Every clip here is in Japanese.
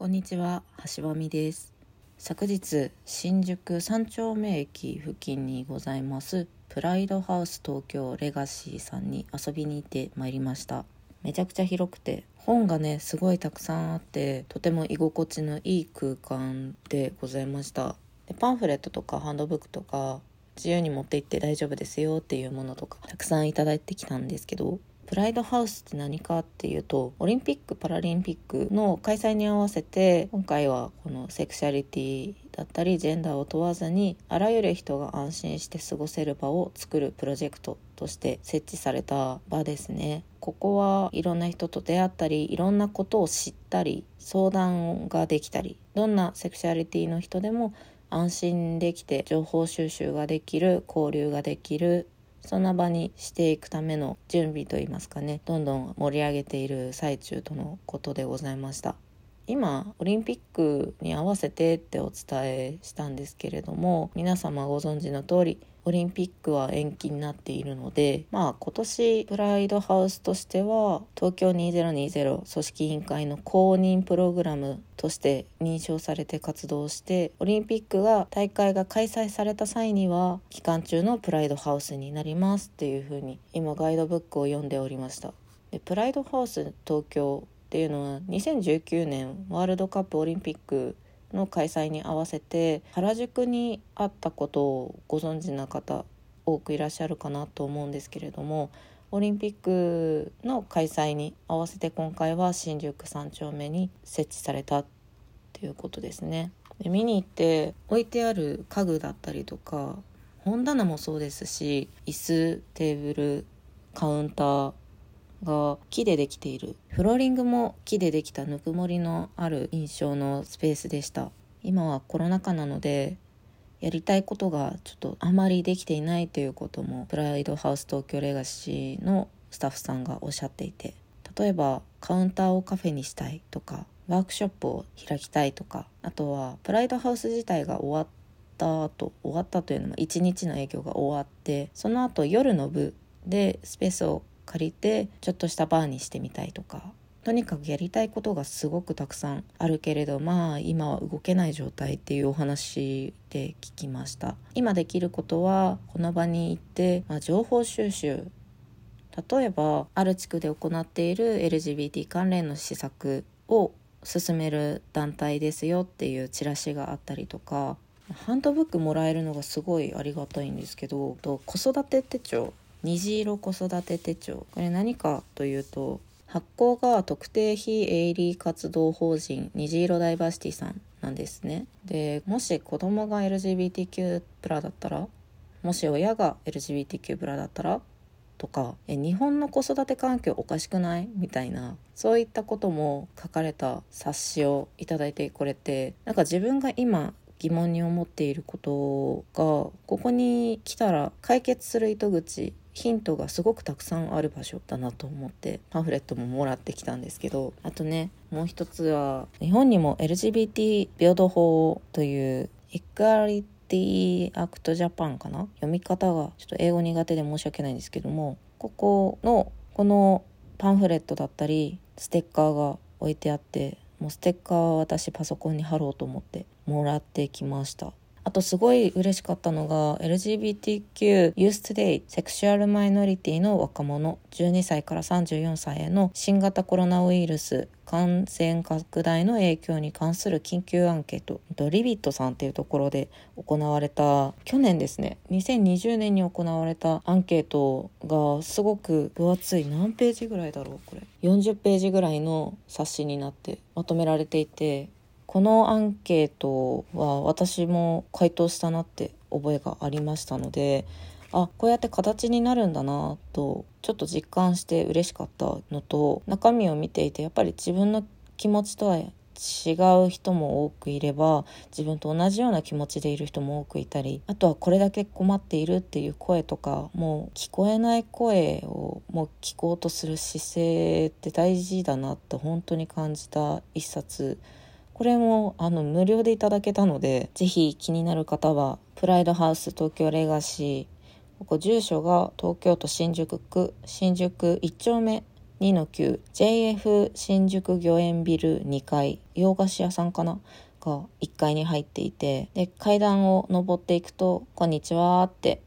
こんにちは、橋場美です。昨日、新宿三丁目駅付近にございますプライドハウス東京レガシーさんに遊びに行ってまいりました。めちゃくちゃ広くて、本がね、すごいたくさんあって、とても居心地のいい空間でございました。でパンフレットとかハンドブックとか、自由に持って行って大丈夫ですよっていうものとか、たくさんいただいてきたんですけど、プライドハウスって何かっていうとオリンピック・パラリンピックの開催に合わせて今回はこのセクシャリティだったりジェンダーを問わずにあらゆる人が安心して過ごせる場を作るプロジェクトとして設置された場ですね。ここはいろんな人と出会ったりいろんなことを知ったり相談ができたりどんなセクシャリティの人でも安心できて情報収集ができる交流ができるそんな場にしていくための準備といいますかねどんどん盛り上げている最中とのことでございました。今オリンピックに合わせてってお伝えしたんですけれども皆様ご存知の通りオリンピックは延期になっているのでまあ今年プライドハウスとしては東京2020組織委員会の公認プログラムとして認証されて活動してオリンピックが大会が開催された際には期間中のプライドハウスになりますっていうふうに今ガイドブックを読んでおりました。でプライドハウス東京っていうのは2019年ワールドカップオリンピックの開催に合わせて原宿にあったことをご存知な方多くいらっしゃるかなと思うんですけれどもオリンピックの開催に合わせて今回は新宿三丁目に設置されたっていうことですね。で見に行って置いてある家具だったりとか本棚もそうですし椅子テーブルカウンターが木でできている。フローリングも木でできたぬくもりのある印象のスペースでした。今はコロナ禍なのでやりたいことがちょっとあまりできていないということもプライドハウス東京レガシーのスタッフさんがおっしゃっていて例えばカウンターをカフェにしたいとかワークショップを開きたいとかあとはプライドハウス自体が終わった後終わったというのも1日の営業が終わってその後夜の部でスペースを借りてちょっとしたバーにしてみたいとか。とにかくやりたいことがすごくたくさんあるけれどまあ今は動けない状態っていうお話で聞きました。今できることはこの場に行って、まあ、情報収集。例えばある地区で行っている LGBT 関連の施策を進める団体ですよっていうチラシがあったりとかハンドブックもらえるのがすごいありがたいんですけど子育て手帳虹色子育て手帳。これ何かというと発行が特定非営利活動法人虹色ダイバーシティさんなんですね。でもし子供が LGBTQ プラだったらもし親が LGBTQ プラだったらとかえ日本の子育て環境おかしくない？みたいなそういったことも書かれた冊子をいただいてこれてなんか自分が今疑問に思っていることがここに来たら解決する糸口ヒントがすごくたくさんある場所だなと思ってパンフレットももらってきたんですけどあとねもう一つは日本にも LGBT 平等法という Equality Act Japan かな？読み方がちょっと英語苦手で申し訳ないんですけどもここのこのパンフレットだったりステッカーが置いてあってもうステッカーは私パソコンに貼ろうと思ってもらってきました。あとすごい嬉しかったのが LGBTQ Youth Today セクシュアルマイノリティの若者12歳から34歳への新型コロナウイルス感染拡大の影響に関する緊急アンケートリビットさんっていうところで行われた去年ですね2020年に行われたアンケートがすごく分厚い何ページぐらいだろうこれ。40ページぐらいの冊子になってまとめられていてこのアンケートは私も回答したなって覚えがありましたのであこうやって形になるんだなとちょっと実感して嬉しかったのと中身を見ていてやっぱり自分の気持ちとは違う人も多くいれば自分と同じような気持ちでいる人も多くいたりあとはこれだけ困っているっていう声とかもう聞こえない声をもう聞こうとする姿勢って大事だなって本当に感じた一冊これもあの無料でいただけたのでぜひ気になる方はプライドハウス東京レガシーここ住所が東京都新宿区新宿1丁目 2-9JF 新宿御苑ビル2階洋菓子屋さんかな？が1階に入っていてで階段を上っていくと「こんにちは」って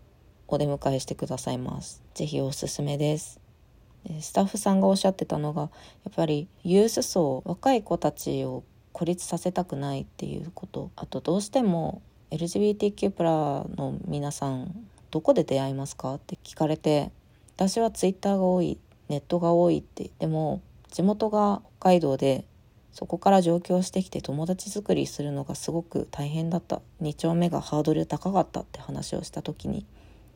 お出迎えしてくださいます。是非おすすめです。スタッフさんがおっしゃってたのがやっぱりユース層若い子たちを孤立させたくないっていうこと。あとどうしても LGBTQ+ プラの皆さんどこで出会いますかって聞かれて私はツイッターが多いネットが多いって。でも地元が北海道でそこから上京してきて友達作りするのがすごく大変だった。2丁目がハードル高かったって話をした時に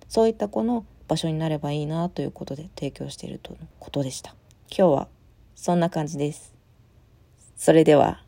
そういった子の場所になればいいなということで提供しているとのことでした。今日はそんな感じです。それでは。